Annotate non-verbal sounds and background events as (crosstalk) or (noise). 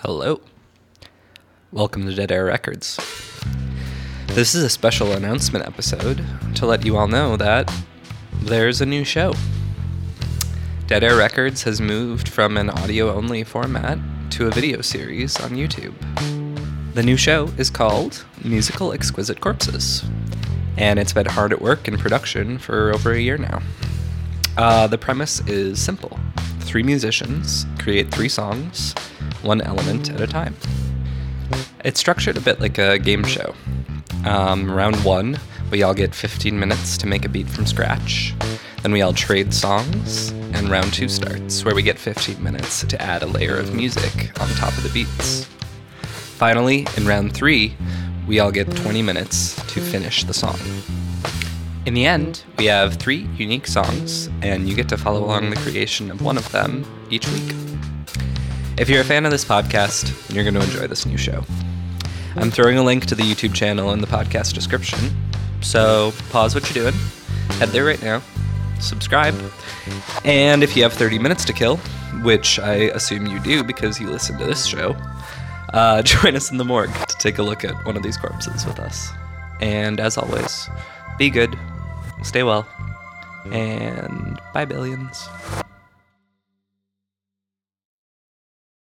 Hello. Welcome to Dead Air Records. This is a special announcement episode to let you all know that there's a new show. Dead Air Records has moved from an audio only format to a video series on YouTube. The new show is called Musical Exquisite Corpses, and it's been hard at work in production for over a year now. Uh, the premise is simple three musicians create three songs, one element at a time. It's structured a bit like a game show. Um, round one, we all get 15 minutes to make a beat from scratch. Then we all trade songs, and round two starts, where we get 15 minutes to add a layer of music on top of the beats. Finally, in round three, we all get 20 minutes to finish the song. In the end, we have three unique songs, and you get to follow along the creation of one of them each week. If you're a fan of this podcast, you're going to enjoy this new show. I'm throwing a link to the YouTube channel in the podcast description, so pause what you're doing, head there right now, subscribe, and if you have 30 minutes to kill, which I assume you do because you listen to this show, uh, (laughs) join us in the morgue to take a look at one of these corpses with us. And as always, be good, stay well, and bye, billions.